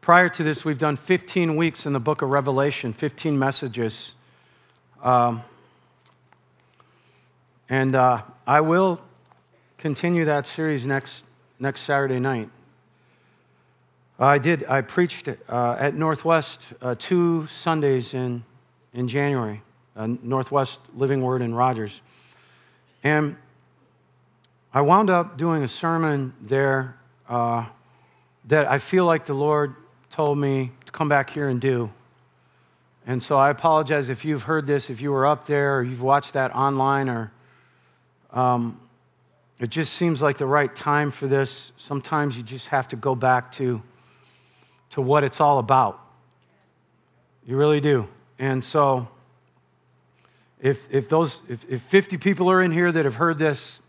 prior to this, we've done 15 weeks in the book of Revelation, 15 messages. Um, and uh, I will continue that series next, next Saturday night. I did, I preached uh, at Northwest uh, two Sundays in, in January, uh, Northwest Living Word in Rogers. And I wound up doing a sermon there uh, that I feel like the Lord told me to come back here and do. And so I apologize if you've heard this, if you were up there, or you've watched that online, or um, it just seems like the right time for this. Sometimes you just have to go back to, to what it's all about. You really do. And so, if, if, those, if, if 50 people are in here that have heard this,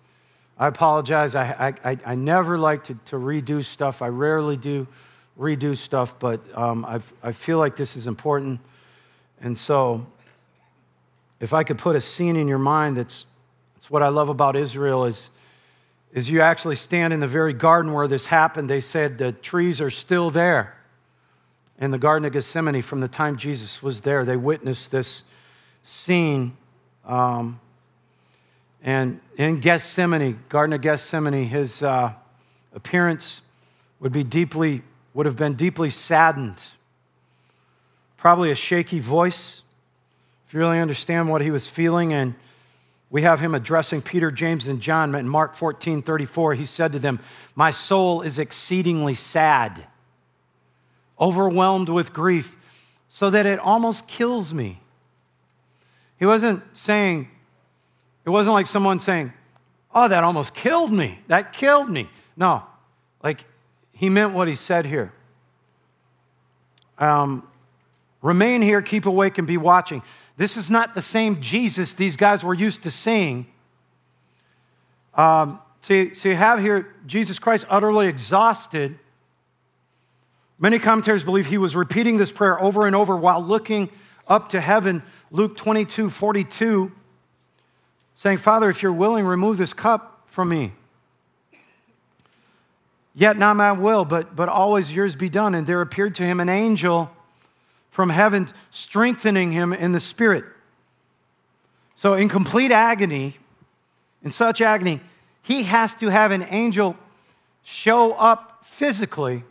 I apologize. I, I, I never like to, to redo stuff. I rarely do redo stuff, but um, i feel like this is important. And so, if I could put a scene in your mind that's, that's what I love about Israel is, is you actually stand in the very garden where this happened. They said the trees are still there in the Garden of Gethsemane from the time Jesus was there. They witnessed this scene. Um, and in Gethsemane, Garden of Gethsemane, his uh, appearance would be deeply, would have been deeply saddened probably a shaky voice, if you really understand what he was feeling. And we have him addressing Peter, James, and John. In Mark 14 34, he said to them, My soul is exceedingly sad, overwhelmed with grief, so that it almost kills me. He wasn't saying, it wasn't like someone saying, Oh, that almost killed me. That killed me. No, like he meant what he said here. Um, Remain here, keep awake, and be watching. This is not the same Jesus these guys were used to seeing. Um, so, so you have here Jesus Christ utterly exhausted. Many commentators believe he was repeating this prayer over and over while looking up to heaven. Luke 22 42, saying, Father, if you're willing, remove this cup from me. Yet not my will, but, but always yours be done. And there appeared to him an angel from heaven, strengthening him in the spirit. So, in complete agony, in such agony, he has to have an angel show up physically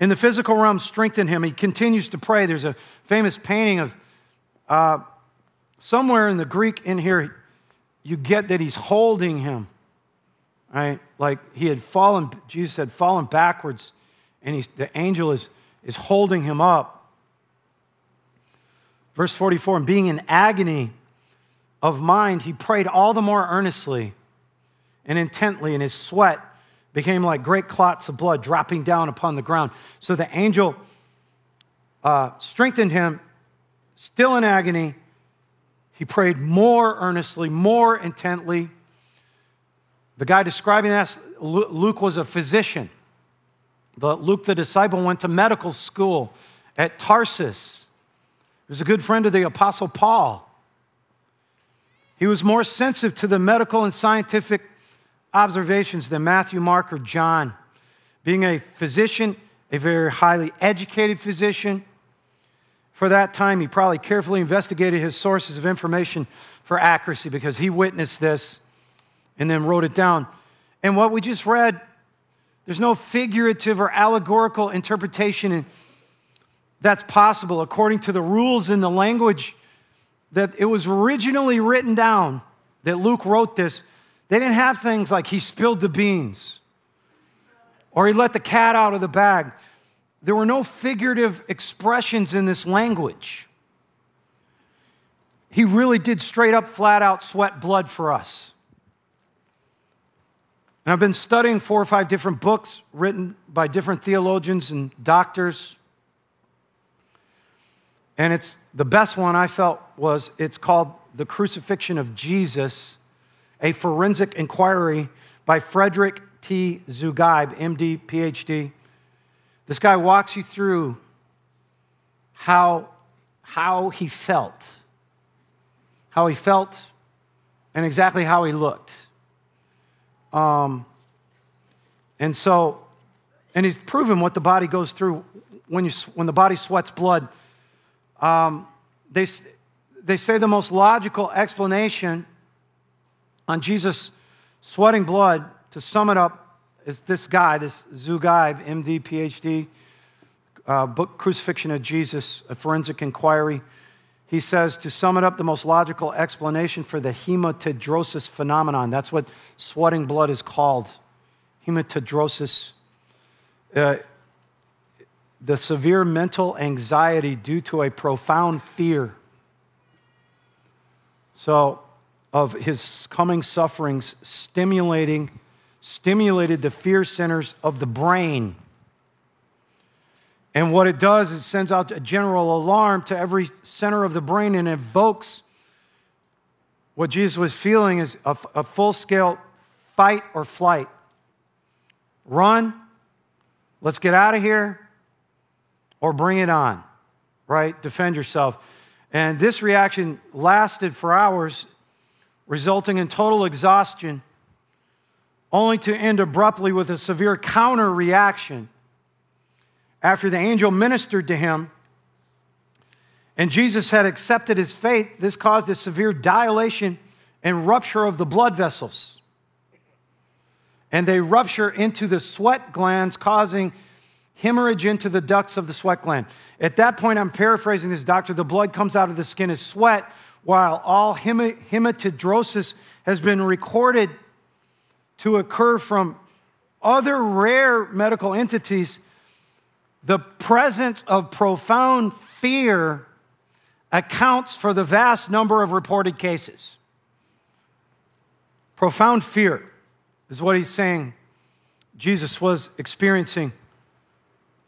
in the physical realm, strengthen him. He continues to pray. There's a famous painting of uh, somewhere in the Greek in here, you get that he's holding him, right? Like he had fallen, Jesus had fallen backwards, and he's, the angel is is holding him up. Verse 44 and being in agony of mind, he prayed all the more earnestly and intently, and his sweat became like great clots of blood dropping down upon the ground. So the angel uh, strengthened him, still in agony. He prayed more earnestly, more intently. The guy describing that, Luke was a physician. But Luke the disciple went to medical school at Tarsus. He was a good friend of the Apostle Paul. He was more sensitive to the medical and scientific observations than Matthew, Mark, or John. Being a physician, a very highly educated physician, for that time, he probably carefully investigated his sources of information for accuracy because he witnessed this and then wrote it down. And what we just read there's no figurative or allegorical interpretation that's possible according to the rules in the language that it was originally written down that Luke wrote this. They didn't have things like he spilled the beans or he let the cat out of the bag. There were no figurative expressions in this language. He really did straight up, flat out sweat blood for us. And I've been studying four or five different books written by different theologians and doctors. And it's the best one I felt was it's called The Crucifixion of Jesus, a forensic inquiry by Frederick T. Zugibe, MD, PhD. This guy walks you through how, how he felt, how he felt, and exactly how he looked. Um, and so And he's proven what the body goes through when, you, when the body sweats blood. Um, they, they say the most logical explanation on Jesus sweating blood, to sum it up, is this guy, this Zugibe, MD, PhD, uh, book Crucifixion of Jesus, a forensic inquiry. He says, to sum it up, the most logical explanation for the hematidrosis phenomenon. That's what sweating blood is called. Hematidrosis. Uh, the severe mental anxiety due to a profound fear. So, of his coming sufferings, stimulating, stimulated the fear centers of the brain. And what it does, is sends out a general alarm to every center of the brain and evokes what Jesus was feeling is a, a full scale fight or flight. Run, let's get out of here, or bring it on, right? Defend yourself. And this reaction lasted for hours, resulting in total exhaustion, only to end abruptly with a severe counter reaction. After the angel ministered to him, and Jesus had accepted his fate, this caused a severe dilation and rupture of the blood vessels. And they rupture into the sweat glands, causing hemorrhage into the ducts of the sweat gland. At that point, I'm paraphrasing this doctor, the blood comes out of the skin as sweat, while all hematidrosis has been recorded to occur from other rare medical entities. The presence of profound fear accounts for the vast number of reported cases. Profound fear is what he's saying Jesus was experiencing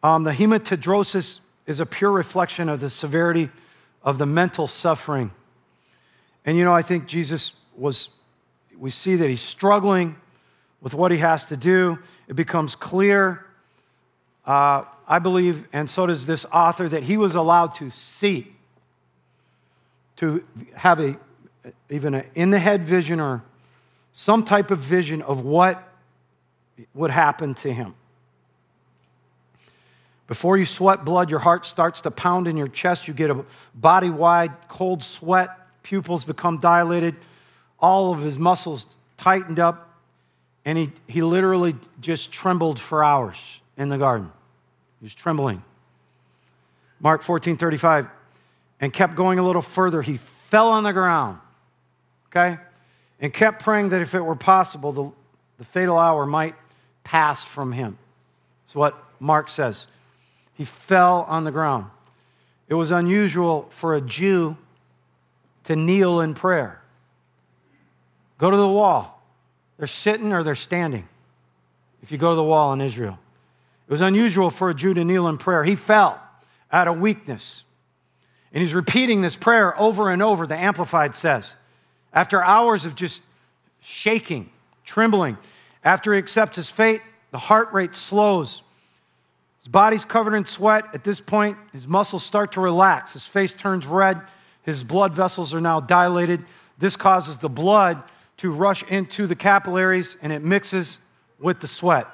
um, the hematidrosis is a pure reflection of the severity of the mental suffering. And you know, I think Jesus was, we see that he's struggling with what he has to do. It becomes clear, uh, I believe, and so does this author, that he was allowed to see, to have a, even an in the head vision or some type of vision of what would happen to him. Before you sweat blood, your heart starts to pound in your chest. You get a body wide cold sweat, pupils become dilated, all of his muscles tightened up, and he, he literally just trembled for hours in the garden. He was trembling. Mark 14 35, and kept going a little further. He fell on the ground, okay, and kept praying that if it were possible, the, the fatal hour might pass from him. That's what Mark says. He fell on the ground. It was unusual for a Jew to kneel in prayer. Go to the wall. They're sitting or they're standing if you go to the wall in Israel. It was unusual for a Jew to kneel in prayer. He fell out of weakness. And he's repeating this prayer over and over, the Amplified says. After hours of just shaking, trembling, after he accepts his fate, the heart rate slows. His body's covered in sweat. At this point, his muscles start to relax. His face turns red. His blood vessels are now dilated. This causes the blood to rush into the capillaries and it mixes with the sweat.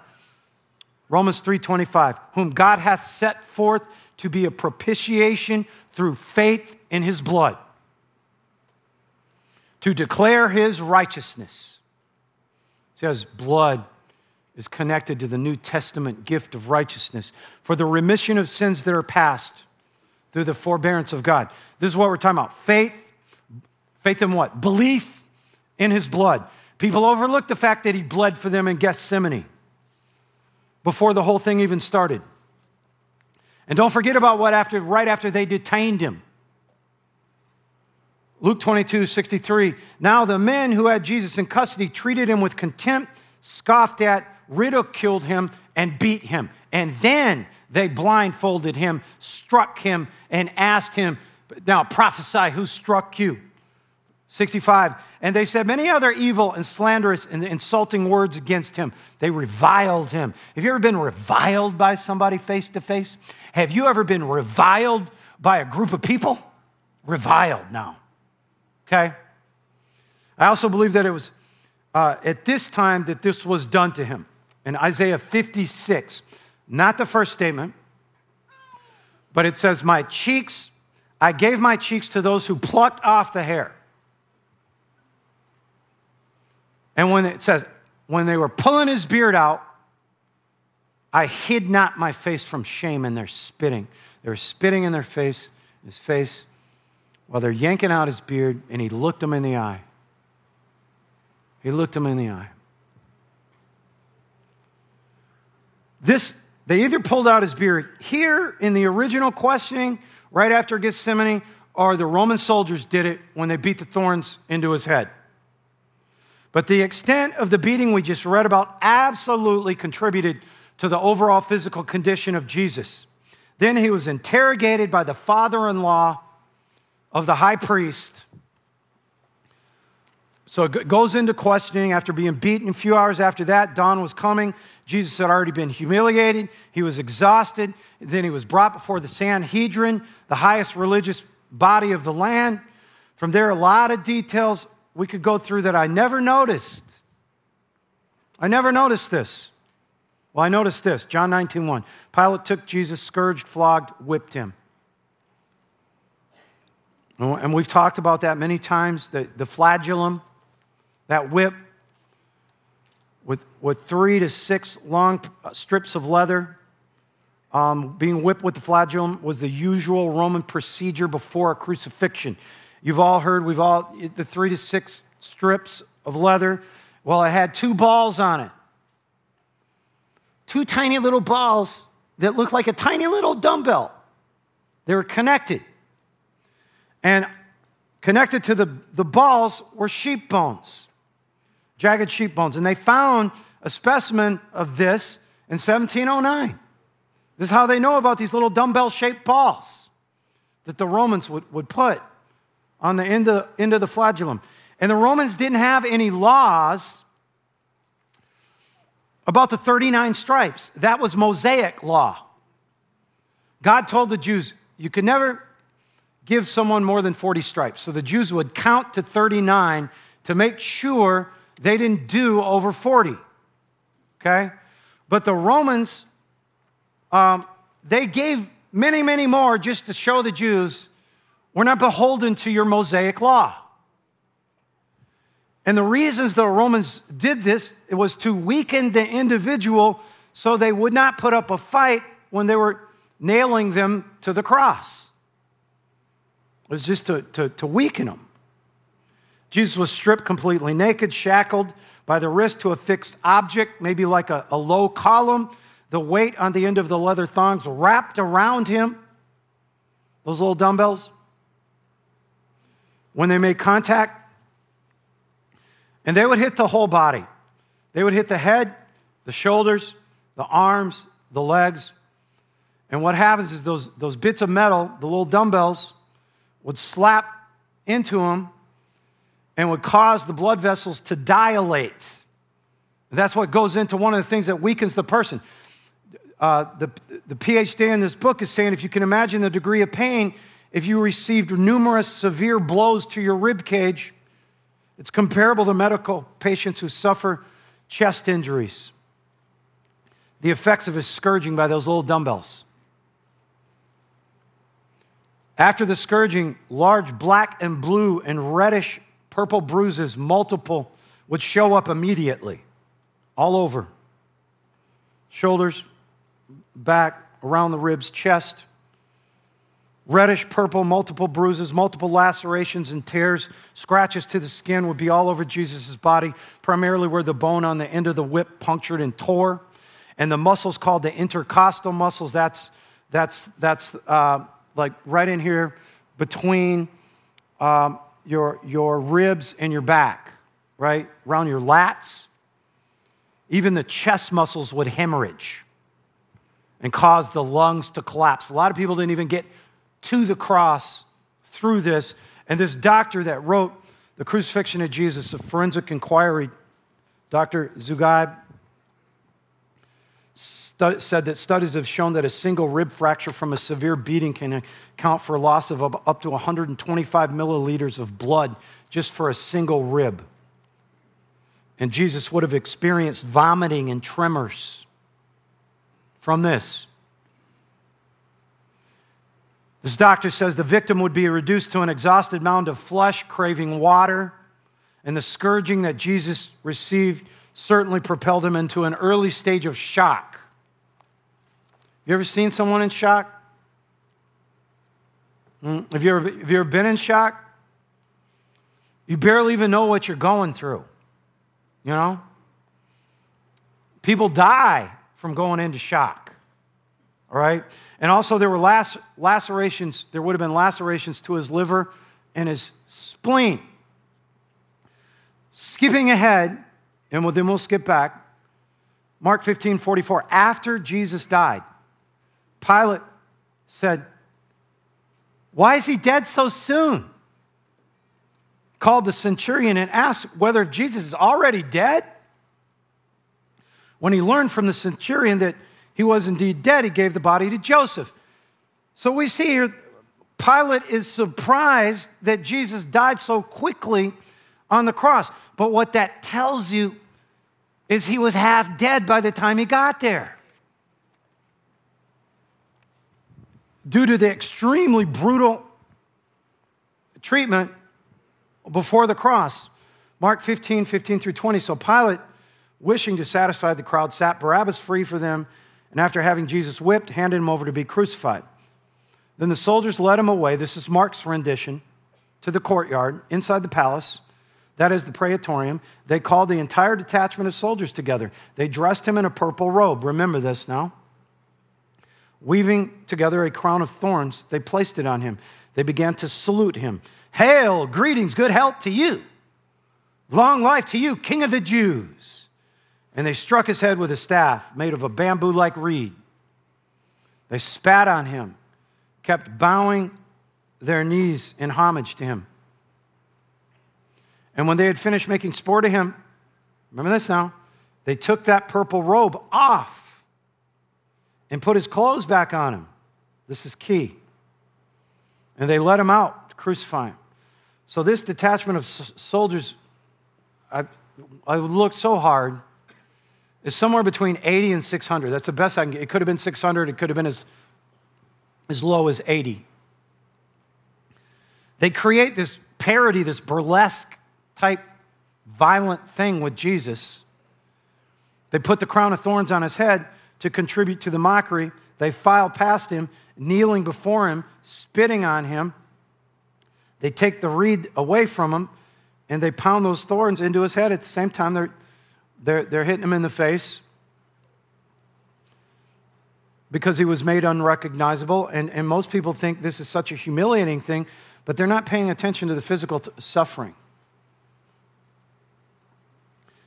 Romans 3:25, whom God hath set forth to be a propitiation through faith in his blood, to declare his righteousness. See, his blood is connected to the New Testament gift of righteousness for the remission of sins that are past through the forbearance of God. This is what we're talking about faith. Faith in what? Belief in his blood. People overlook the fact that he bled for them in Gethsemane before the whole thing even started. And don't forget about what after right after they detained him. Luke 22, 63. Now the men who had Jesus in custody treated him with contempt, scoffed at, ridiculed him, and beat him. And then they blindfolded him, struck him, and asked him, Now prophesy, who struck you? 65. And they said many other evil and slanderous and insulting words against him. They reviled him. Have you ever been reviled by somebody face to face? Have you ever been reviled by a group of people? Reviled now. Okay? I also believe that it was uh, at this time that this was done to him in Isaiah 56. not the first statement, but it says, My cheeks, I gave my cheeks to those who plucked off the hair. And when it says, when they were pulling his beard out, I hid not my face from shame and their spitting. They were spitting in their face, his face, while they're yanking out his beard, and he looked them in the eye. He looked them in the eye. This, they either pulled out his beard here in the original questioning, right after Gethsemane, or the Roman soldiers did it when they beat the thorns into his head. But the extent of the beating we just read about absolutely contributed to the overall physical condition of Jesus. Then he was interrogated by the father in law of the high priest. So it goes into questioning after being beaten. A few hours after that, dawn was coming. Jesus had already been humiliated. He was exhausted. Then he was brought before the Sanhedrin, the highest religious body of the land. From there, a lot of details we could go through that I never noticed. I never noticed this. Well, I noticed this John 19 1. Pilate took Jesus, scourged, flogged, whipped him. And we've talked about that many times the, the flagellum, that whip with, with three to six long strips of leather. Um, being whipped with the flagellum was the usual Roman procedure before a crucifixion. You've all heard, we've all, the three to six strips of leather. Well, it had two balls on it. Two tiny little balls that looked like a tiny little dumbbell. They were connected. And connected to the, the balls were sheep bones, jagged sheep bones. And they found a specimen of this in 1709. This is how they know about these little dumbbell shaped balls that the Romans would, would put on the end of, end of the flagellum. And the Romans didn't have any laws about the 39 stripes. That was Mosaic law. God told the Jews, you could never give someone more than 40 stripes. So the Jews would count to 39 to make sure they didn't do over 40. Okay? But the Romans, um, they gave many, many more just to show the Jews we're not beholden to your Mosaic law. And the reasons the Romans did this it was to weaken the individual so they would not put up a fight when they were nailing them to the cross. It was just to, to, to weaken them. Jesus was stripped completely naked, shackled by the wrist to a fixed object, maybe like a, a low column. The weight on the end of the leather thongs wrapped around him, those little dumbbells when they made contact, and they would hit the whole body. They would hit the head, the shoulders, the arms, the legs. And what happens is those, those bits of metal, the little dumbbells, would slap into them and would cause the blood vessels to dilate. That's what goes into one of the things that weakens the person. Uh, the, the PhD in this book is saying if you can imagine the degree of pain if you received numerous severe blows to your rib cage, it's comparable to medical patients who suffer chest injuries. The effects of his scourging by those little dumbbells. After the scourging, large black and blue and reddish purple bruises, multiple, would show up immediately, all over shoulders, back, around the ribs, chest reddish purple, multiple bruises, multiple lacerations and tears, scratches to the skin would be all over Jesus' body, primarily where the bone on the end of the whip punctured and tore. And the muscles called the intercostal muscles, that's, that's, that's uh, like right in here between um, your, your ribs and your back, right? Around your lats. Even the chest muscles would hemorrhage and cause the lungs to collapse. A lot of people didn't even get to the cross through this. And this doctor that wrote The Crucifixion of Jesus, a forensic inquiry, Dr. Zugibe, said that studies have shown that a single rib fracture from a severe beating can account for loss of up to 125 milliliters of blood just for a single rib. And Jesus would have experienced vomiting and tremors from this. This doctor says the victim would be reduced to an exhausted mound of flesh, craving water, and the scourging that Jesus received certainly propelled him into an early stage of shock. You ever seen someone in shock? Hmm? Have, you ever, have you ever been in shock? You barely even know what you're going through. You know? People die from going into shock. All right? And also, there were lacerations, there would have been lacerations to his liver and his spleen. Skipping ahead, and then we'll skip back. Mark 15, 44. After Jesus died, Pilate said, Why is he dead so soon? Called the centurion and asked whether Jesus is already dead. When he learned from the centurion that he was indeed dead, he gave the body to Joseph. So we see here, Pilate is surprised that Jesus died so quickly on the cross. But what that tells you is he was half dead by the time he got there. Due to the extremely brutal treatment before the cross. Mark 15, 15 through 20. So Pilate, wishing to satisfy the crowd, sat Barabbas free for them and after having Jesus whipped, handed him over to be crucified. Then the soldiers led him away. This is Mark's rendition to the courtyard inside the palace. That is the praetorium. They called the entire detachment of soldiers together. They dressed him in a purple robe. Remember this now. Weaving together a crown of thorns, they placed it on him. They began to salute him. Hail, greetings, good health to you. Long life to you, King of the Jews. And they struck his head with a staff made of a bamboo like reed. They spat on him, kept bowing their knees in homage to him. And when they had finished making sport of him, remember this now, they took that purple robe off and put his clothes back on him. This is key. And they let him out to crucify him. So, this detachment of soldiers, I, I looked so hard is somewhere between 80 and 600. That's the best I can get. It could have been 600, it could have been as, as low as 80. They create this parody, this burlesque type violent thing with Jesus. They put the crown of thorns on his head to contribute to the mockery. They file past him, kneeling before him, spitting on him. They take the reed away from him and they pound those thorns into his head. At the same time, they're they're, they're hitting him in the face because he was made unrecognizable. And, and most people think this is such a humiliating thing, but they're not paying attention to the physical t- suffering.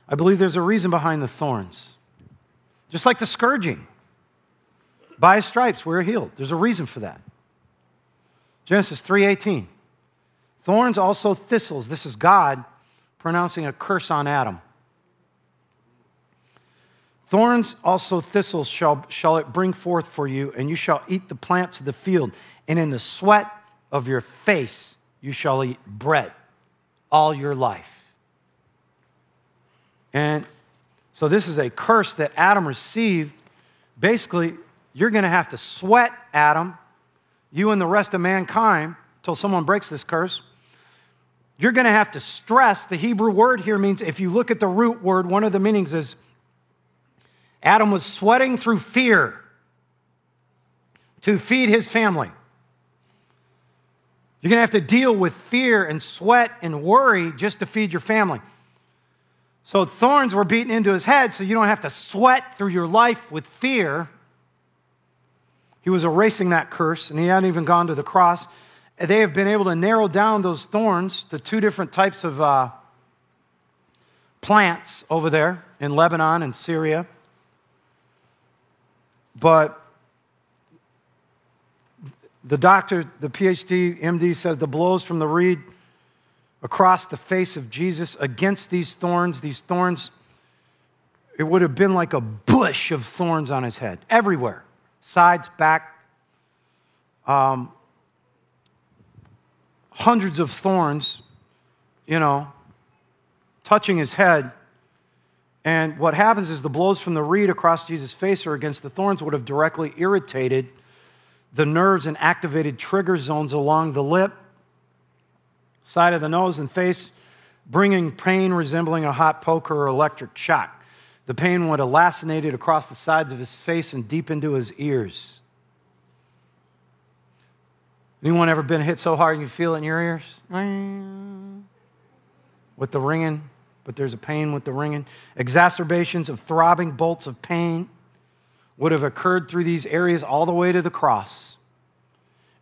I believe there's a reason behind the thorns. Just like the scourging. By stripes we're healed. There's a reason for that. Genesis 3:18. Thorns also thistles. This is God pronouncing a curse on Adam. Thorns also thistles shall, shall it bring forth for you, and you shall eat the plants of the field, and in the sweat of your face you shall eat bread all your life. And so this is a curse that Adam received. Basically, you're going to have to sweat, Adam, you and the rest of mankind, until someone breaks this curse. You're going to have to stress. The Hebrew word here means, if you look at the root word, one of the meanings is Adam was sweating through fear to feed his family. You're going to have to deal with fear and sweat and worry just to feed your family. So thorns were beaten into his head so you don't have to sweat through your life with fear. He was erasing that curse and he hadn't even gone to the cross. They have been able to narrow down those thorns to two different types of uh, plants over there in Lebanon and Syria. But the doctor, the PhD, MD says the blows from the reed across the face of Jesus against these thorns, these thorns, it would have been like a bush of thorns on his head, everywhere sides, back, um, hundreds of thorns, you know, touching his head. And what happens is the blows from the reed across Jesus' face or against the thorns would have directly irritated the nerves and activated trigger zones along the lip, side of the nose, and face, bringing pain resembling a hot poker or electric shock. The pain would have lancinated across the sides of his face and deep into his ears. Anyone ever been hit so hard you feel it in your ears? With the ringing, but there's a pain with the ringing. Exacerbations of throbbing bolts of pain would have occurred through these areas all the way to the cross.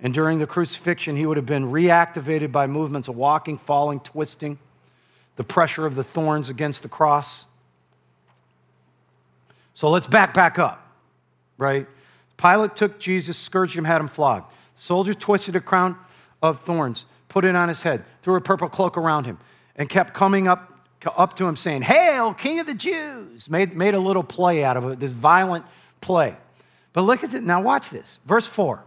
And during the crucifixion, he would have been reactivated by movements of walking, falling, twisting, the pressure of the thorns against the cross. So let's back back up, right? Pilate took Jesus, scourged him, had him flogged. Soldiers twisted a crown of thorns, put it on his head, threw a purple cloak around him, and kept coming up, up to him saying, Hail, King of the Jews! Made, made a little play out of it, this violent play. But look at it. Now, watch this. Verse 4.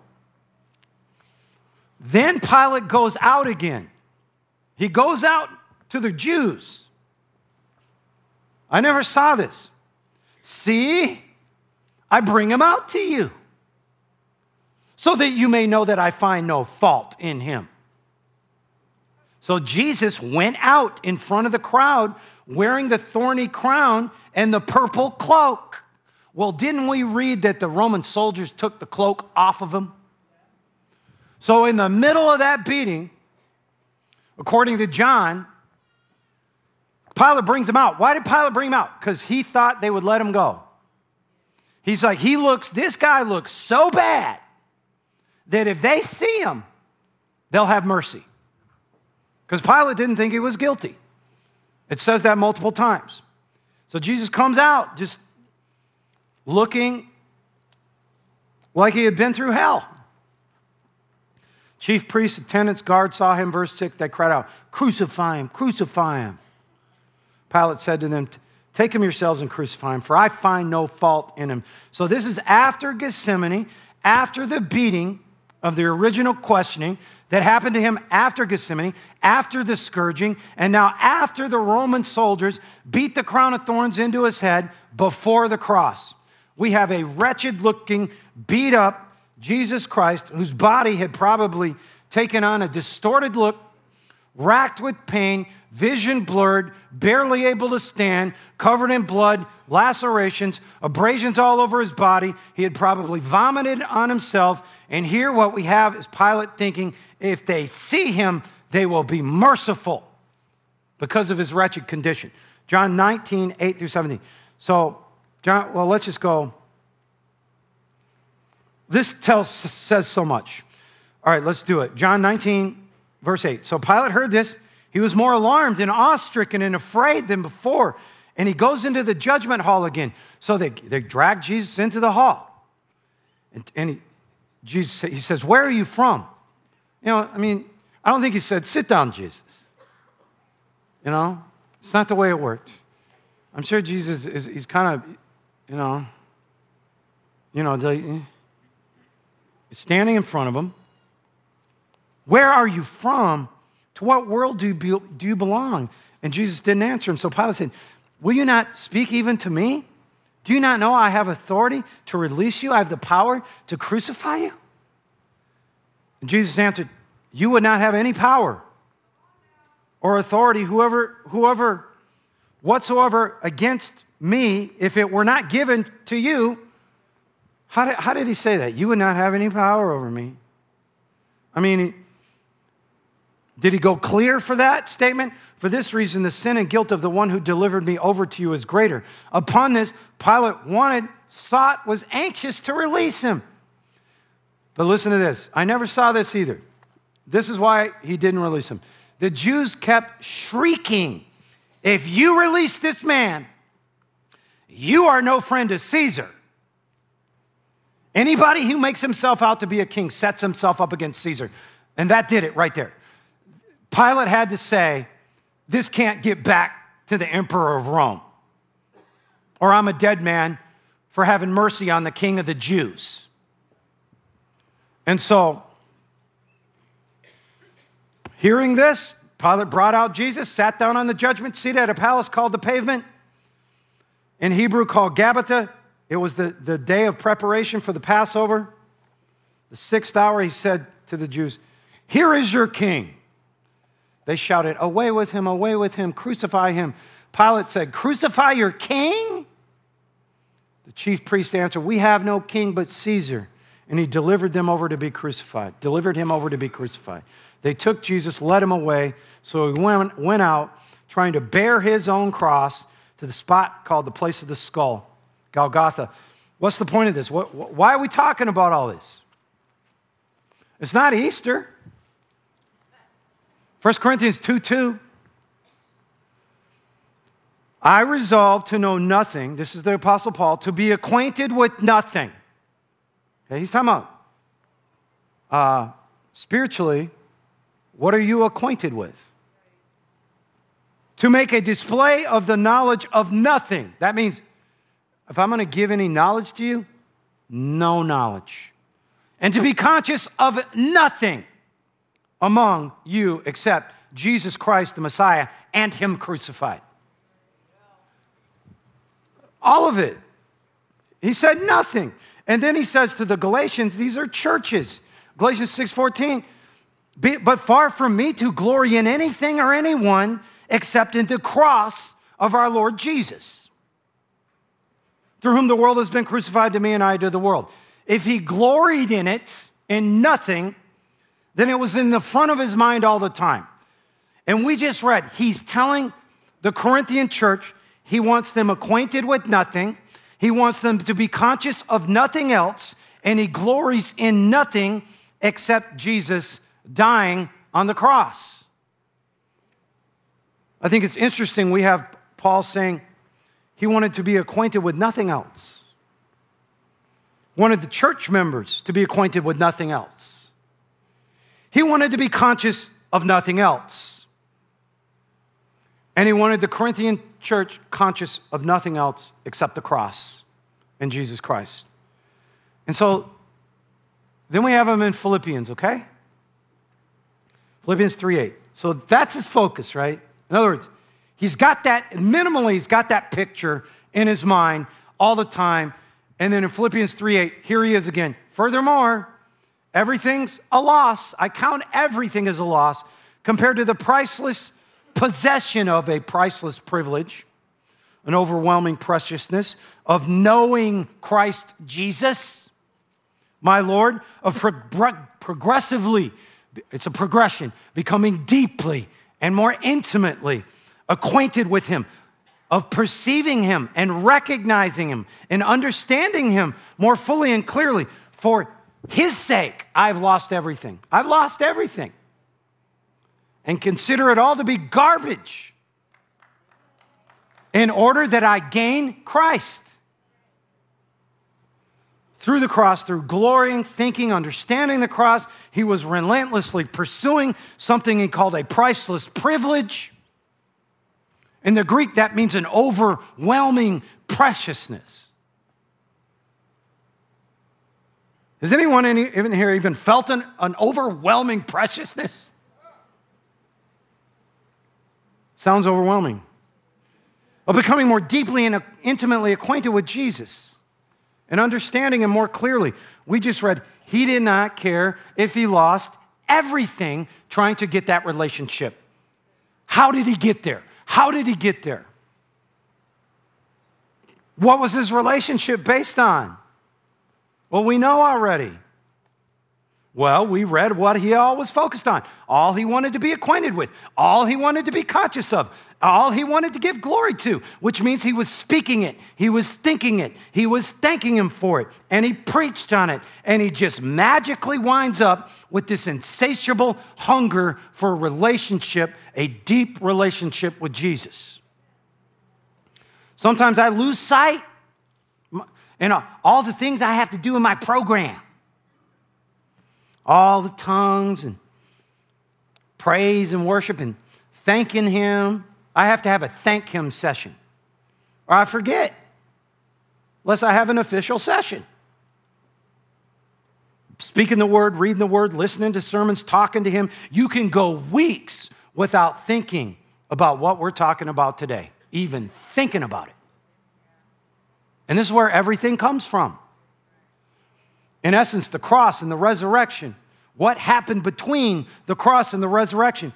Then Pilate goes out again. He goes out to the Jews. I never saw this. See, I bring him out to you so that you may know that I find no fault in him. So Jesus went out in front of the crowd wearing the thorny crown and the purple cloak. Well, didn't we read that the Roman soldiers took the cloak off of him? So, in the middle of that beating, according to John, Pilate brings him out. Why did Pilate bring him out? Because he thought they would let him go. He's like, he looks, this guy looks so bad that if they see him, they'll have mercy. Because Pilate didn't think he was guilty. It says that multiple times. So Jesus comes out just looking like he had been through hell. Chief priests, attendants, guards saw him, verse 6, they cried out, Crucify him, crucify him. Pilate said to them, Take him yourselves and crucify him, for I find no fault in him. So this is after Gethsemane, after the beating, of the original questioning that happened to him after Gethsemane, after the scourging, and now after the Roman soldiers beat the crown of thorns into his head before the cross. We have a wretched looking, beat up Jesus Christ whose body had probably taken on a distorted look racked with pain, vision blurred, barely able to stand, covered in blood, lacerations, abrasions all over his body. He had probably vomited on himself. And here, what we have is Pilate thinking if they see him, they will be merciful because of his wretched condition. John 19, 8 through 17. So, John, well, let's just go. This tells, says so much. All right, let's do it. John 19, Verse 8 So Pilate heard this. He was more alarmed and awestricken and afraid than before. And he goes into the judgment hall again. So they, they drag Jesus into the hall. And, and he, Jesus, he says, Where are you from? You know, I mean, I don't think he said, Sit down, Jesus. You know, it's not the way it worked. I'm sure Jesus is, he's kind of, you know, you know, standing in front of him. Where are you from? To what world do you, be, do you belong? And Jesus didn't answer him. So Pilate said, Will you not speak even to me? Do you not know I have authority to release you? I have the power to crucify you? And Jesus answered, You would not have any power or authority, whoever, whoever, whatsoever against me, if it were not given to you. How did, how did he say that? You would not have any power over me. I mean, did he go clear for that statement? For this reason, the sin and guilt of the one who delivered me over to you is greater. Upon this, Pilate wanted, sought, was anxious to release him. But listen to this. I never saw this either. This is why he didn't release him. The Jews kept shrieking, If you release this man, you are no friend to Caesar. Anybody who makes himself out to be a king sets himself up against Caesar. And that did it right there. Pilate had to say, This can't get back to the emperor of Rome, or I'm a dead man for having mercy on the king of the Jews. And so, hearing this, Pilate brought out Jesus, sat down on the judgment seat at a palace called the pavement. in Hebrew called Gabbatha. It was the, the day of preparation for the Passover. The sixth hour, he said to the Jews, Here is your king. They shouted, Away with him, away with him, crucify him. Pilate said, Crucify your king? The chief priest answered, We have no king but Caesar. And he delivered them over to be crucified, delivered him over to be crucified. They took Jesus, led him away. So he went, went out trying to bear his own cross to the spot called the place of the skull, Golgotha. What's the point of this? What, why are we talking about all this? It's not Easter. 1 Corinthians 2 2. I resolve to know nothing, this is the Apostle Paul, to be acquainted with nothing. Okay, he's talking about uh, spiritually, what are you acquainted with? To make a display of the knowledge of nothing. That means if I'm going to give any knowledge to you, no knowledge. And to be conscious of nothing among you except Jesus Christ, the Messiah, and Him crucified. All of it. He said nothing. And then he says to the Galatians, these are churches. Galatians 6:14, but far from me to glory in anything or anyone except in the cross of our Lord Jesus, through whom the world has been crucified to me and I to the world. If he gloried in it, in nothing, then it was in the front of his mind all the time. And we just read, he's telling the Corinthian church he wants them acquainted with nothing. He wants them to be conscious of nothing else, and he glories in nothing except Jesus dying on the cross. I think it's interesting we have Paul saying he wanted to be acquainted with nothing else. Wanted the church members to be acquainted with nothing else. He wanted to be conscious of nothing else. And he wanted the Corinthian church conscious of nothing else except the cross and Jesus Christ. And so then we have him in Philippians, okay? Philippians 3 8. So that's his focus, right? In other words, he's got that, minimally, he's got that picture in his mind all the time. And then in Philippians 3 8, here he is again. Furthermore, everything's a loss. I count everything as a loss compared to the priceless possession of a priceless privilege, an overwhelming preciousness of knowing Christ Jesus, my Lord, of progressively, it's a progression, becoming deeply and more intimately acquainted with Him, of perceiving Him and recognizing Him and understanding Him more fully and clearly. For His sake, I've lost everything. I've lost everything and consider it all to be garbage in order that I gain Christ. Through the cross, through glorying, thinking, understanding the cross, he was relentlessly pursuing something he called a priceless privilege. In the Greek, that means an overwhelming preciousness. Has anyone in here even felt an, an overwhelming preciousness? Sounds overwhelming. Of becoming more deeply and intimately acquainted with Jesus and understanding him more clearly. We just read, he did not care if he lost everything trying to get that relationship. How did he get there? How did he get there? What was his relationship based on? Well, we know already. Well, we read what he always focused on, all he wanted to be acquainted with, all he wanted to be conscious of, all he wanted to give glory to, which means he was speaking it, he was thinking it, he was thanking him for it, and he preached on it, and he just magically winds up with this insatiable hunger for a relationship, a deep relationship with Jesus. Sometimes I lose sight and uh, all the things I have to do in my program all the tongues and praise and worship and thanking Him. I have to have a thank Him session, or I forget, unless I have an official session. Speaking the word, reading the word, listening to sermons, talking to Him, you can go weeks without thinking about what we're talking about today, even thinking about it. And this is where everything comes from. In essence, the cross and the resurrection. What happened between the cross and the resurrection?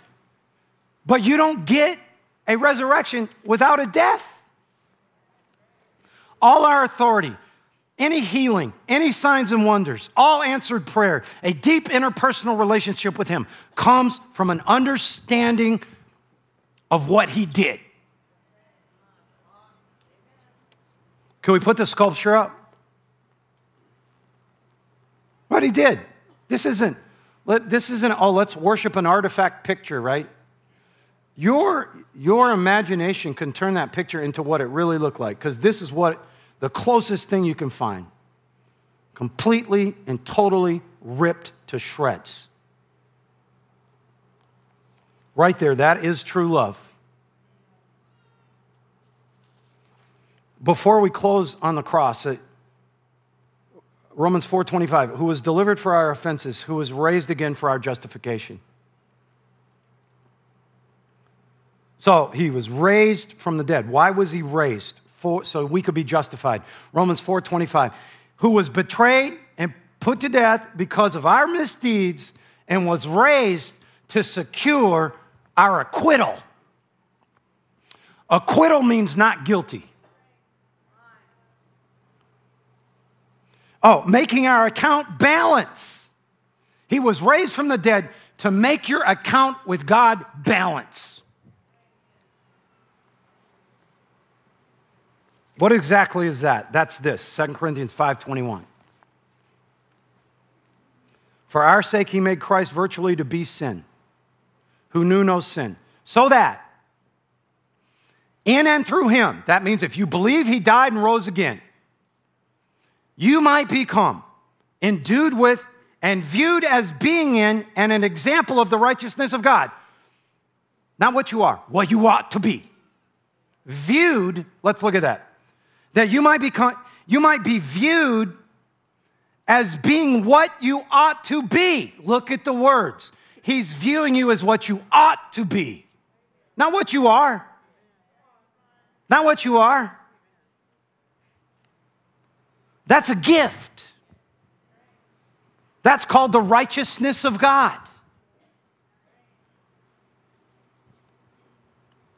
But you don't get a resurrection without a death. All our authority, any healing, any signs and wonders, all answered prayer, a deep interpersonal relationship with Him comes from an understanding of what He did. Can we put the sculpture up? What He did. This isn't, this isn't, oh, let's worship an artifact picture, right? Your, your imagination can turn that picture into what it really looked like, because this is what the closest thing you can find. Completely and totally ripped to shreds. Right there, that is true love. Before we close on the cross, uh, Romans 4:25, who was delivered for our offenses, who was raised again for our justification. So he was raised from the dead. Why was he raised? For, so we could be justified. Romans 4:25, who was betrayed and put to death because of our misdeeds and was raised to secure our acquittal. Acquittal means not guilty. Oh, making our account balance. He was raised from the dead to make your account with God balance. What exactly is that? That's this, 2 Corinthians 5:21. For our sake he made Christ virtually to be sin, who knew no sin, so that in and through him, that means if you believe he died and rose again, you might become endued with and viewed as being in and an example of the righteousness of God. Not what you are, what you ought to be. Viewed, let's look at that that you might, become, you might be viewed as being what you ought to be. Look at the words. He's viewing you as what you ought to be, not what you are. Not what you are. That's a gift. That's called the righteousness of God.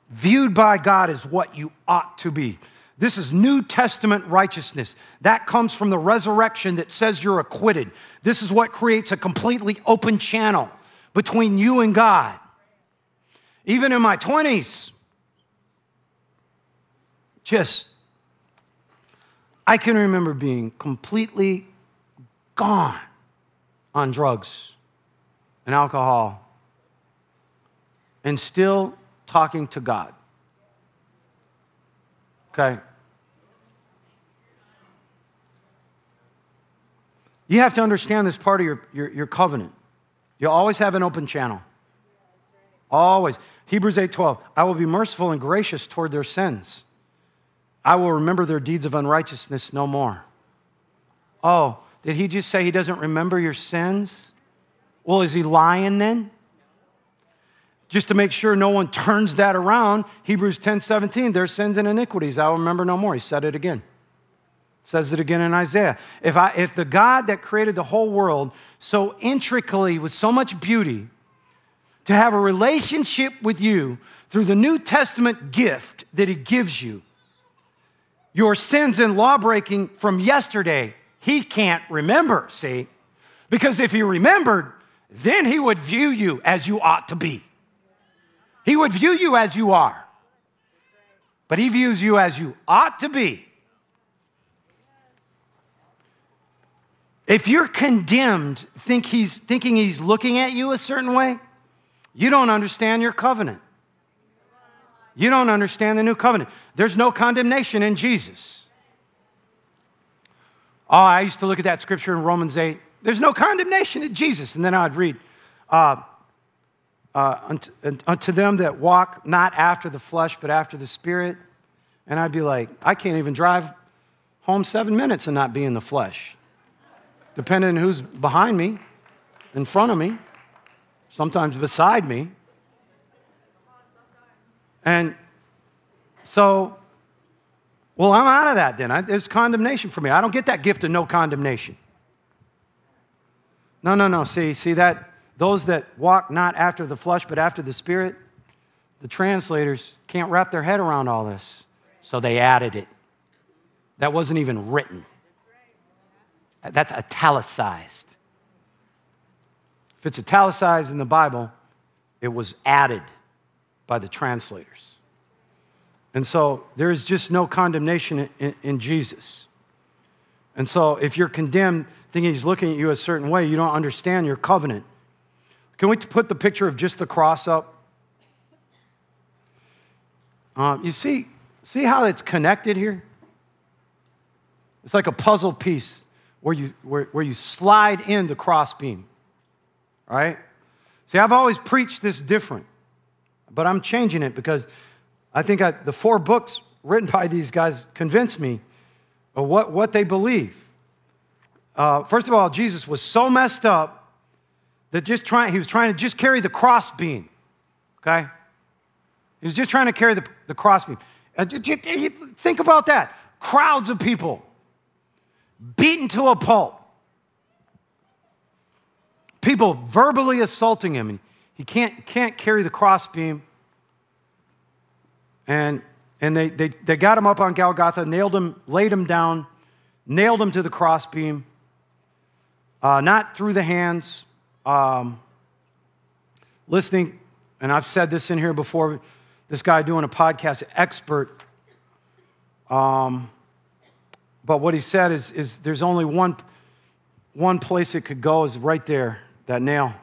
Viewed by God as what you ought to be. This is New Testament righteousness. That comes from the resurrection that says you're acquitted. This is what creates a completely open channel between you and God. Even in my 20s, just, I can remember being completely gone on drugs and alcohol and still talking to God. Okay? You have to understand this part of your, your, your covenant. You always have an open channel. Always. Hebrews 8:12. I will be merciful and gracious toward their sins. I will remember their deeds of unrighteousness no more. Oh, did he just say he doesn't remember your sins? Well, is he lying then? Just to make sure no one turns that around, Hebrews 10 17, their sins and iniquities I will remember no more. He said it again says it again in Isaiah. If, I, if the God that created the whole world so intricately with so much beauty, to have a relationship with you through the New Testament gift that He gives you, your sins and lawbreaking from yesterday, He can't remember, see? Because if He remembered, then He would view you as you ought to be. He would view you as you are. But He views you as you ought to be. If you're condemned, think he's, thinking he's looking at you a certain way, you don't understand your covenant. You don't understand the new covenant. There's no condemnation in Jesus. Oh, I used to look at that scripture in Romans 8. There's no condemnation in Jesus. And then I'd read, uh, uh, unto, unto them that walk not after the flesh, but after the Spirit. And I'd be like, I can't even drive home seven minutes and not be in the flesh depending on who's behind me, in front of me, sometimes beside me. And so Well, I'm out of that then. I, there's condemnation for me. I don't get that gift of no condemnation. No, no, no. See, see that those that walk not after the flesh but after the spirit, the translators can't wrap their head around all this. So they added it. That wasn't even written. That's italicized. If it's italicized in the Bible, it was added by the translators. And so there is just no condemnation in, in, Jesus. And so if you're condemned, thinking he's looking at you a certain way, you don't understand your covenant. Can we put the picture of just the cross up? Uh, you see, see how it's connected here? It's like a puzzle piece where you, where, where you slide in the crossbeam, right? See, I've always preached this different, but I'm changing it because I think I, the four books written by these guys convince me of what, what they believe. Uh, first of all, Jesus was so messed up that just trying, he was trying to just carry the cross beam, okay? He was just trying to carry the, the crossbeam. And think about that. Crowds of people beaten to a pulp. People verbally assaulting him. He can't, can't carry the crossbeam. And, and they, they, they got him up on Golgotha, nailed him, laid him down, nailed him to the crossbeam. Uh, not through the hands. Um, listening, and I've said this in here before, this guy doing a podcast, expert. Um, but what he said is, is there's only one, one place it could go is right there, that nail.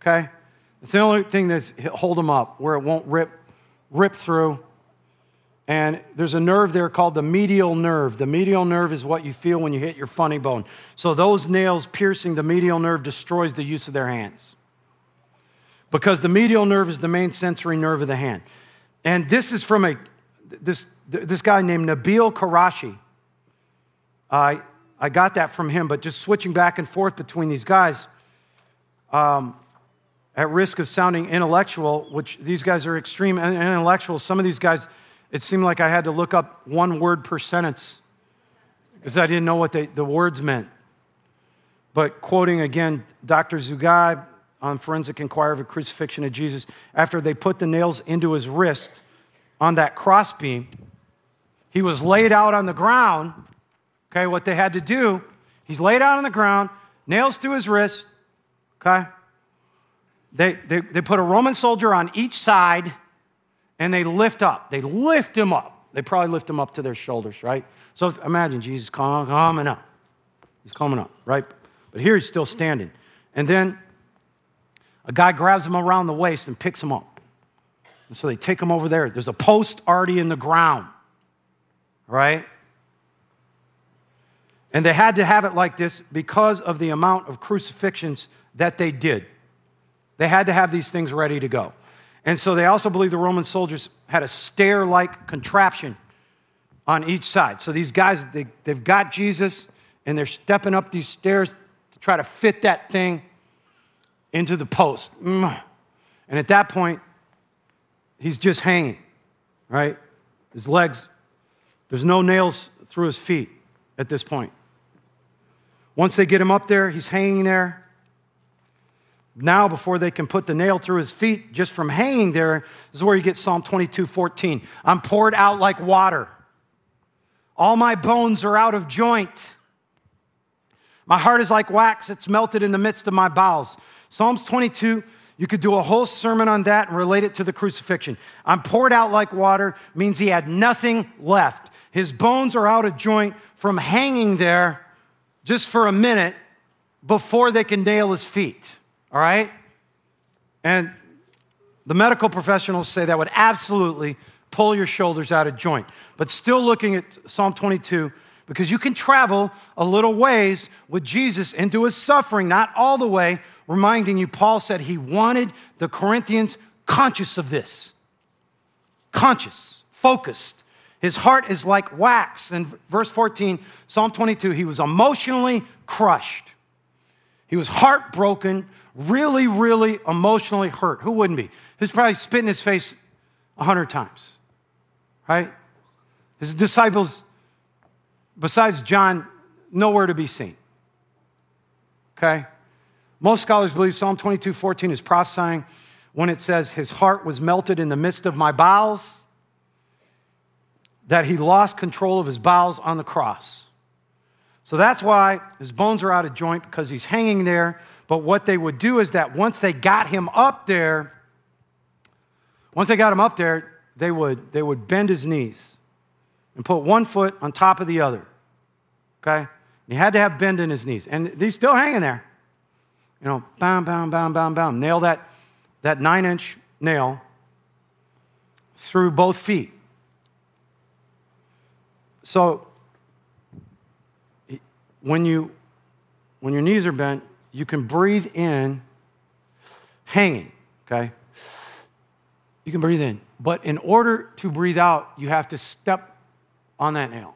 Okay? It's the only thing that's hold them up where it won't rip, rip through. And there's a nerve there called the medial nerve. The medial nerve is what you feel when you hit your funny bone. So those nails piercing the medial nerve destroys the use of their hands. Because the medial nerve is the main sensory nerve of the hand. And this is from a this, this guy named Nabeel Qureshi. I, I got that from him, but just switching back and forth between these guys, um, at risk of sounding intellectual, which these guys are extreme intellectuals. Some of these guys, it seemed like I had to look up one word per sentence because I didn't know what they, the words meant. But quoting again Dr. Zugibe on Forensic Inquiry of a Crucifixion of Jesus, after they put the nails into his wrist on that crossbeam, he was laid out on the ground Okay, what they had to do, he's laid out on the ground, nails through his wrist. Okay? They, they, they put a Roman soldier on each side and they lift up. They lift him up. They probably lift him up to their shoulders, right? So imagine Jesus coming up. He's coming up, right? But here he's still standing. And then a guy grabs him around the waist and picks him up. And so they take him over there. There's a post already in the ground, right? And they had to have it like this because of the amount of crucifixions that they did. They had to have these things ready to go. And so they also believe the Roman soldiers had a stair like contraption on each side. So these guys, they, they've got Jesus and they're stepping up these stairs to try to fit that thing into the post. Mm. And at that point, he's just hanging, right? His legs, there's no nails through his feet at this point. Once they get him up there, he's hanging there. Now, before they can put the nail through his feet, just from hanging there, this is where you get Psalm 22 14. I'm poured out like water. All my bones are out of joint. My heart is like wax, it's melted in the midst of my bowels. Psalms 22, you could do a whole sermon on that and relate it to the crucifixion. I'm poured out like water means he had nothing left. His bones are out of joint from hanging there just for a minute before they can nail his feet, all right? And the medical professionals say that would absolutely pull your shoulders out of joint. But still looking at Psalm 22, because you can travel a little ways with Jesus into his suffering, not all the way, reminding you, Paul said he wanted the Corinthians conscious of this. Conscious, focused. His heart is like wax. In verse 14, Psalm 22, he was emotionally crushed. He was heartbroken, really, really emotionally hurt. Who wouldn't be? He's probably spit in his face a hundred times, right? His disciples, besides John, nowhere to be seen. Okay? Most scholars believe Psalm 22 14 is prophesying when it says, His heart was melted in the midst of my bowels, that he lost control of his bowels on the cross. So that's why his bones are out of joint because he's hanging there. But what they would do is that once they got him up there, once they got him up there, they would, they would bend his knees and put one foot on top of the other. Okay? He had to have bend in his knees. And he's still hanging there. You know, bam, bam, bam, bam, bam. Nail that, that nine inch nail through both feet. So when you when your knees are bent, you can breathe in hanging, okay? You can breathe in. But in order to breathe out, you have to step on that nail.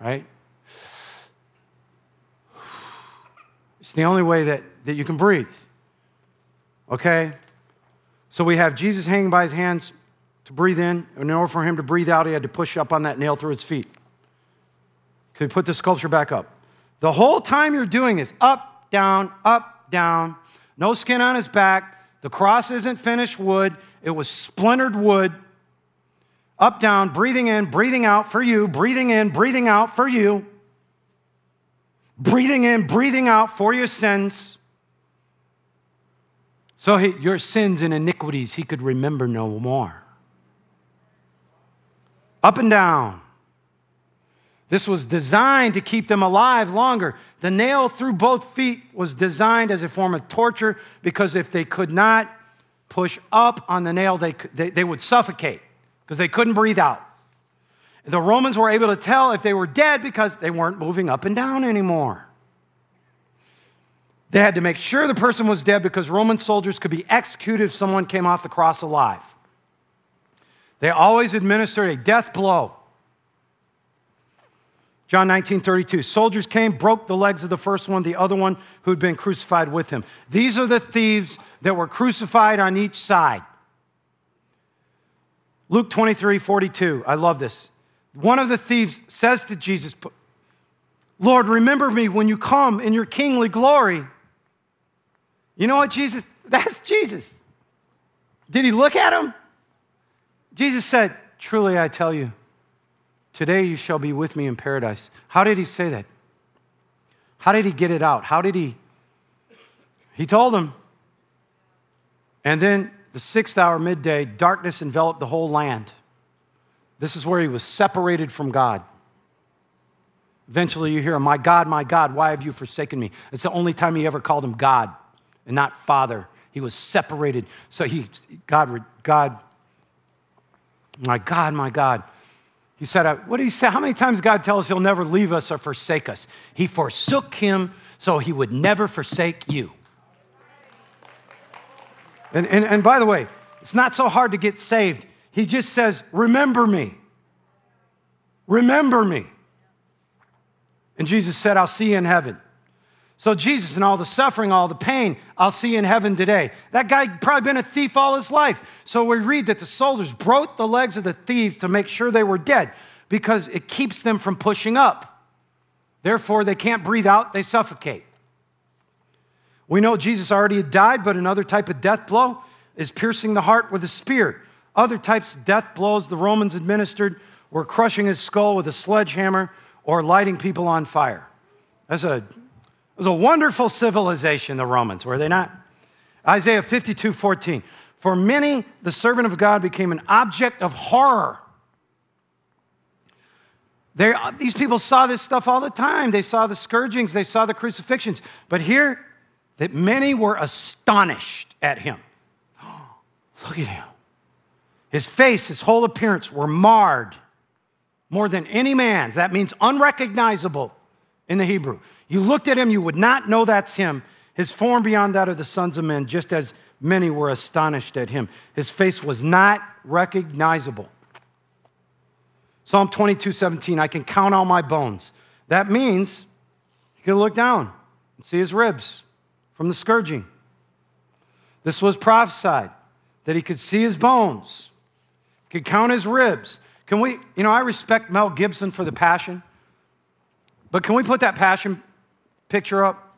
Right? It's the only way that, that you can breathe. Okay? So we have Jesus hanging by his hands to breathe in. In order for him to breathe out, he had to push up on that nail through his feet. Put the sculpture back up? The whole time you're doing this up, down, up, down, no skin on his back. The cross isn't finished wood, it was splintered wood. Up, down, breathing in, breathing out for you, breathing in, breathing out for you, breathing in, breathing out for your sins. So he, your sins and iniquities he could remember no more. Up and down. This was designed to keep them alive longer. The nail through both feet was designed as a form of torture because if they could not push up on the nail, they, they, they would suffocate because they couldn't breathe out. The Romans were able to tell if they were dead because they weren't moving up and down anymore. They had to make sure the person was dead because Roman soldiers could be executed if someone came off the cross alive. They always administered a death blow John 19, 32. Soldiers came, broke the legs of the first one, the other one who had been crucified with him. These are the thieves that were crucified on each side. Luke 23, 42. I love this. One of the thieves says to Jesus, Lord, remember me when you come in your kingly glory. You know what, Jesus? That's Jesus. Did he look at him? Jesus said, Truly I tell you, Today you shall be with me in paradise. How did he say that? How did he get it out? How did he? He told him. And then the sixth hour, midday, darkness enveloped the whole land. This is where he was separated from God. Eventually, you hear him, My God, my God, why have you forsaken me? It's the only time he ever called him God and not Father. He was separated. So he, God, God, my God, my God. He said, uh, What did he say? How many times God tells us he'll never leave us or forsake us? He forsook him so he would never forsake you. And, and, and by the way, it's not so hard to get saved. He just says, Remember me. Remember me. And Jesus said, I'll see you in heaven. So, Jesus and all the suffering, all the pain, I'll see you in heaven today. That guy probably been a thief all his life. So, we read that the soldiers broke the legs of the thieves to make sure they were dead because it keeps them from pushing up. Therefore, they can't breathe out, they suffocate. We know Jesus already had died, but another type of death blow is piercing the heart with a spear. Other types of death blows the Romans administered were crushing his skull with a sledgehammer or lighting people on fire. That's a it was a wonderful civilization, the Romans, were they not? Isaiah 52 14. For many, the servant of God became an object of horror. They, these people saw this stuff all the time. They saw the scourgings, they saw the crucifixions. But here, that many were astonished at him. Look at him. His face, his whole appearance were marred more than any man's. That means unrecognizable in the Hebrew. You looked at him, you would not know that's him. His form beyond that of the sons of men, just as many were astonished at him. His face was not recognizable. Psalm 22, 17, I can count all my bones. That means you can look down and see his ribs from the scourging. This was prophesied that he could see his bones, could count his ribs, Can we, you know, I respect Mel Gibson for the passion, but can we put that passion picture up?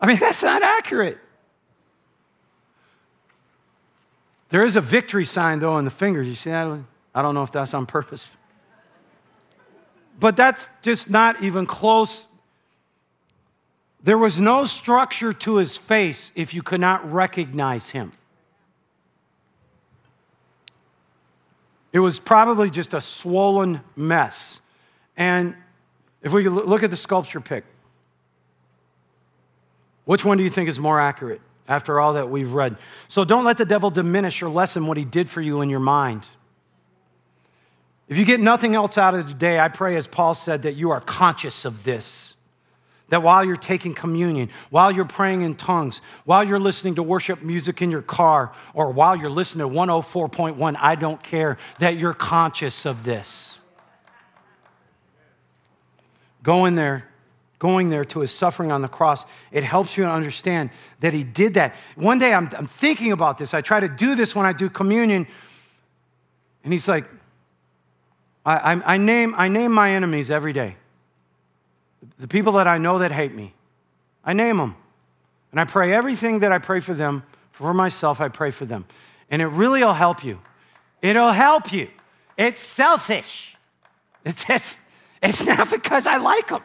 I mean, that's not accurate. There is a victory sign, though, on the fingers. You see that? I don't know if that's on purpose. But that's just not even close. There was no structure to his face if you could not recognize him. It was probably just a swollen mess. And if we look at the sculpture pick, which one do you think is more accurate after all that we've read? So don't let the devil diminish or lessen what he did for you in your mind. If you get nothing else out of today, I pray, as Paul said, that you are conscious of this. That while you're taking communion, while you're praying in tongues, while you're listening to worship music in your car, or while you're listening to 104.1, I don't care, that you're conscious of this. Going there, going there to his suffering on the cross, it helps you to understand that he did that. One day I'm, I'm thinking about this. I try to do this when I do communion, and he's like, I, I, I name, I name my enemies every day the people that I know that hate me. I name them. And I pray everything that I pray for them, for myself, I pray for them. And it really will help you. It'll help you. It's selfish. It's, it's, it's not because I like them.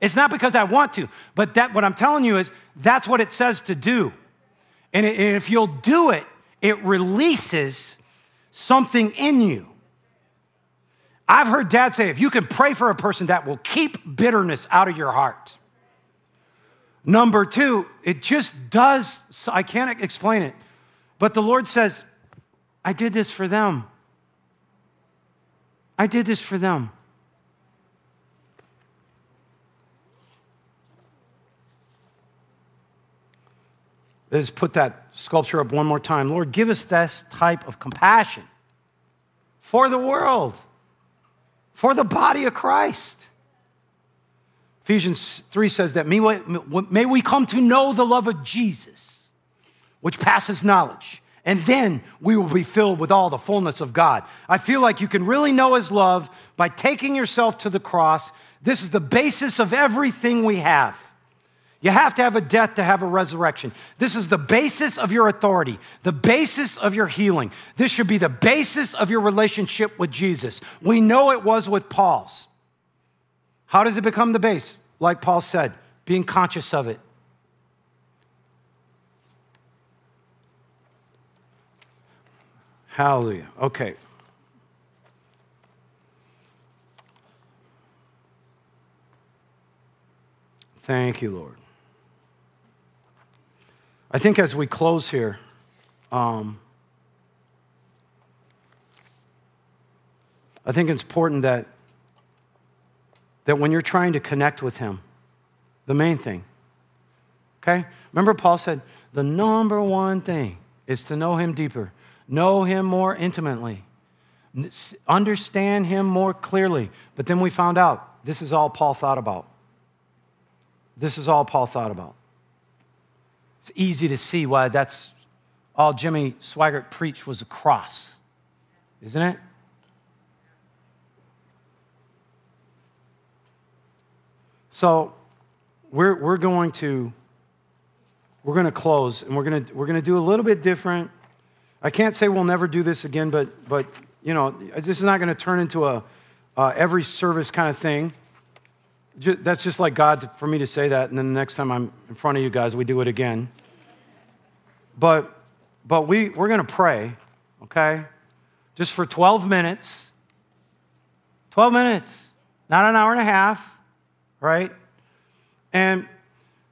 It's not because I want to. But that, what I'm telling you is that's what it says to do. And, and if you'll do it, it releases something in you. I've heard dad say if you can pray for a person, that will keep bitterness out of your heart. Number two, it just does, I can't explain it, but the Lord says, I did this for them. I did this for them. Let's put that sculpture up one more time. Lord, give us this type of compassion for the world for the body of Christ. Ephesians 3 says that may we come to know the love of Jesus, which passes knowledge, and then we will be filled with all the fullness of God. I feel like you can really know His love by taking yourself to the cross. This is the basis of everything we have. You have to have a death to have a resurrection. This is the basis of your authority, the basis of your healing. This should be the basis of your relationship with Jesus. We know it was with Paul's. How does it become the base? Like Paul said, being conscious of it. Hallelujah. Okay. Thank you, Lord. I think as we close here, um, I think it's important that, that when you're trying to connect with Him, the main thing, okay? Remember, Paul said, the number one thing is to know Him deeper, know Him more intimately, understand Him more clearly. But then we found out this is all Paul thought about. This is all Paul thought about. It's easy to see why that's all Jimmy Swaggart preached was a cross, isn't it? So we're, we're going to we're going to close and we're going to we're going to do a little bit different. I can't say we'll never do this again, but but you know this is not going to turn into a uh, every service kind of thing that's just like God for me to say that, and then the next time I'm in front of you guys, we do it again. But, but we, we're going to pray, okay? Just for 12 minutes. 12 minutes, not an hour and a half, right? And,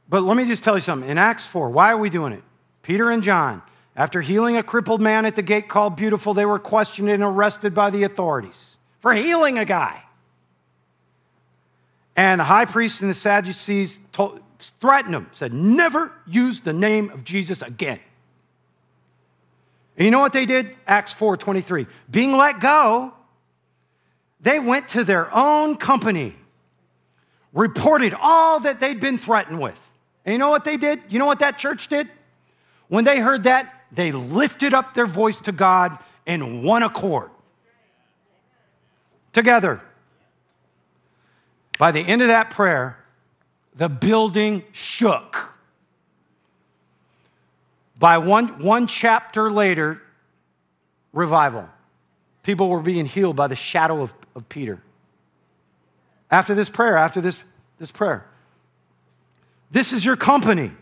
but let me just tell you something. In Acts 4, why are we doing it? Peter and John, after healing a crippled man at the gate called Beautiful, they were questioned and arrested by the authorities for healing a guy. And the high priest and the Sadducees told, threatened him, said, Never use the name of Jesus again. And you know what they did? Acts 4 23. Being let go, they went to their own company, reported all that they'd been threatened with. And you know what they did? You know what that church did? When they heard that, they lifted up their voice to God in one accord. together. By the end of that prayer, the building shook. By one, one chapter later, revival. People were being healed by the shadow of, of Peter. After this prayer, after this, this prayer. This is your company.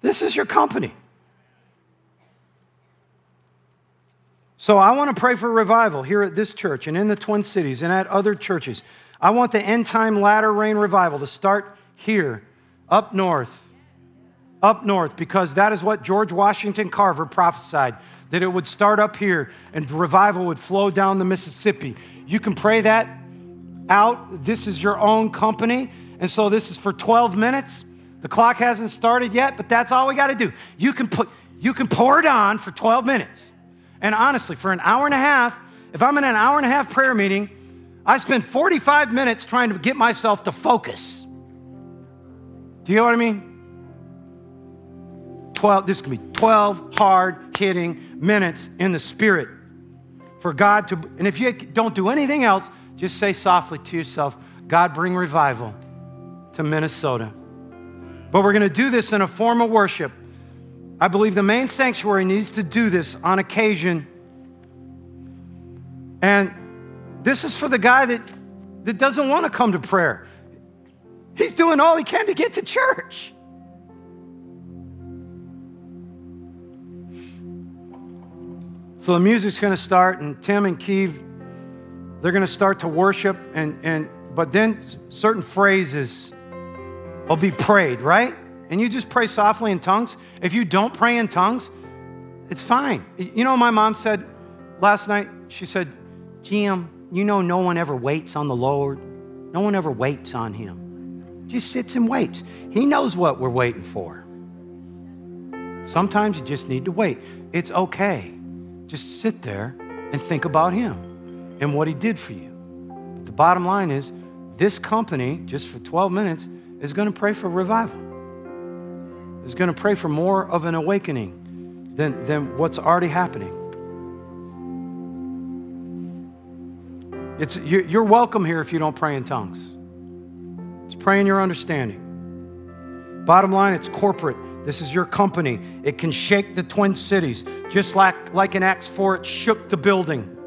This is your company. So I want to pray for revival here at this church and in the Twin Cities and at other churches. I want the end time latter rain revival to start here, up north, up north, because that is what George Washington Carver prophesied that it would start up here and revival would flow down the Mississippi. You can pray that out. This is your own company. And so this is for 12 minutes. The clock hasn't started yet, but that's all we got to do. You can put you can pour it on for 12 minutes. And honestly, for an hour and a half, if I'm in an hour and a half prayer meeting, I spend 45 minutes trying to get myself to focus. Do you know what I mean? 12, this can be 12 hard hitting minutes in the Spirit for God to, and if you don't do anything else, just say softly to yourself, God, bring revival to Minnesota. But we're going to do this in a form of worship. I believe the main sanctuary needs to do this on occasion. And this is for the guy that, that doesn't want to come to prayer. He's doing all he can to get to church. So the music's going to start, and Tim and Keeve, they're going to start to worship, and, and but then certain phrases will be prayed, right? And you just pray softly in tongues, if you don't pray in tongues, it's fine. You know, my mom said last night, she said, Jim, you know, no one ever waits on the Lord. No one ever waits on him. Just sits and waits. He knows what we're waiting for. Sometimes you just need to wait. It's okay. Just sit there and think about him and what he did for you. But the bottom line is this company, just for 12 minutes, is going to pray for revival is going to pray for more of an awakening than, than what's already happening. It's, you're welcome here if you don't pray in tongues. It's praying in your understanding. Bottom line, it's corporate. This is your company. It can shake the twin cities. Just like, like in Acts 4, it shook the building.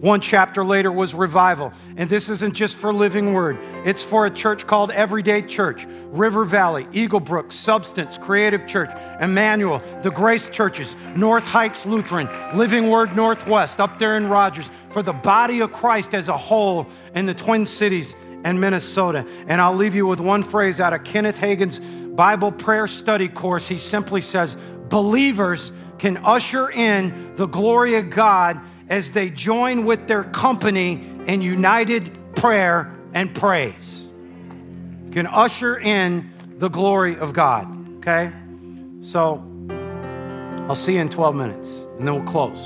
One chapter later was revival. And this isn't just for Living Word, it's for a church called Everyday Church, River Valley, Eagle Brook, Substance, Creative Church, Emmanuel, the Grace Churches, North Heights Lutheran, Living Word Northwest, up there in Rogers, for the body of Christ as a whole in the Twin Cities and Minnesota. And I'll leave you with one phrase out of Kenneth Hagin's Bible prayer study course. He simply says, Believers can usher in the glory of God as they join with their company in united prayer and praise. can usher in the glory of God, okay? So I'll see you in 12 minutes, and then we'll close.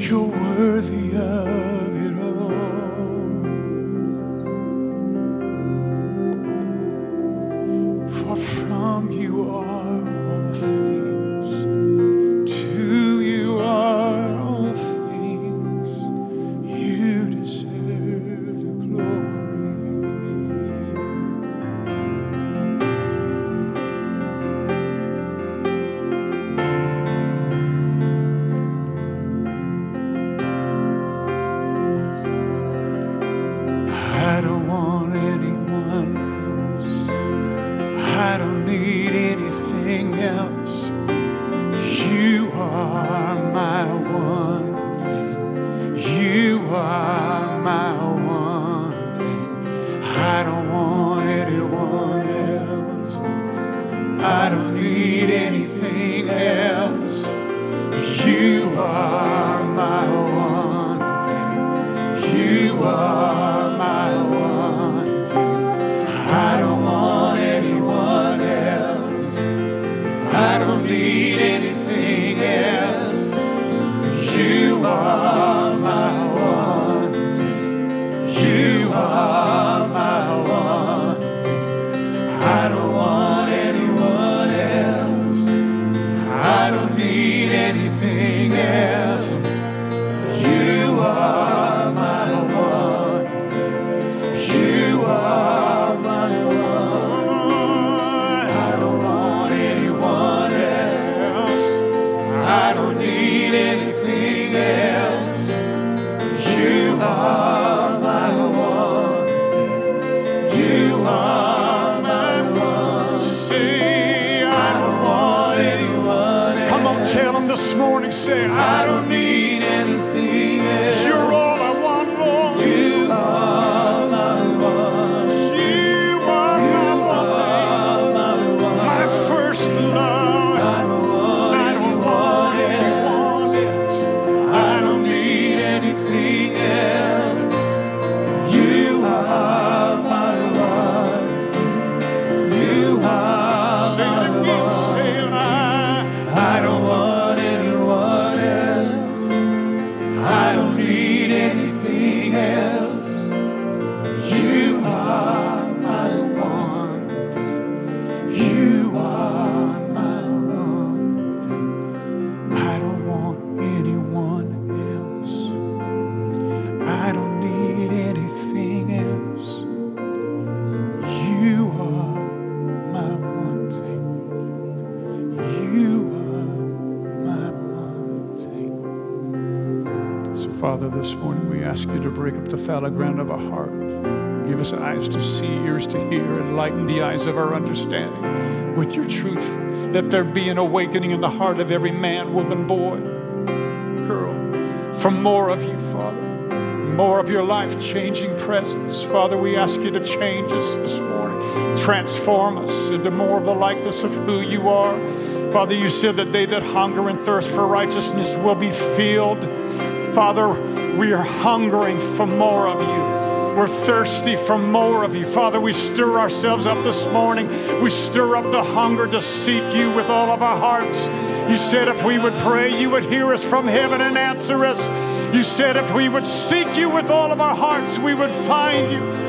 You're worthy fallow ground of our heart. Give us eyes to see, ears to hear, enlighten the eyes of our understanding with your truth. Let there be an awakening in the heart of every man, woman, boy, girl, for more of you, Father, more of your life changing presence. Father, we ask you to change us this morning, transform us into more of the likeness of who you are. Father, you said that they that hunger and thirst for righteousness will be filled. Father, we are hungering for more of you. We're thirsty for more of you. Father, we stir ourselves up this morning. We stir up the hunger to seek you with all of our hearts. You said if we would pray, you would hear us from heaven and answer us. You said if we would seek you with all of our hearts, we would find you.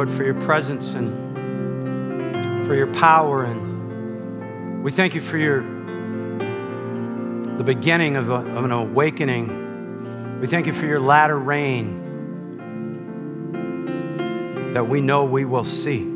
Lord, for your presence and for your power. And we thank you for your the beginning of, a, of an awakening. We thank you for your latter rain that we know we will see.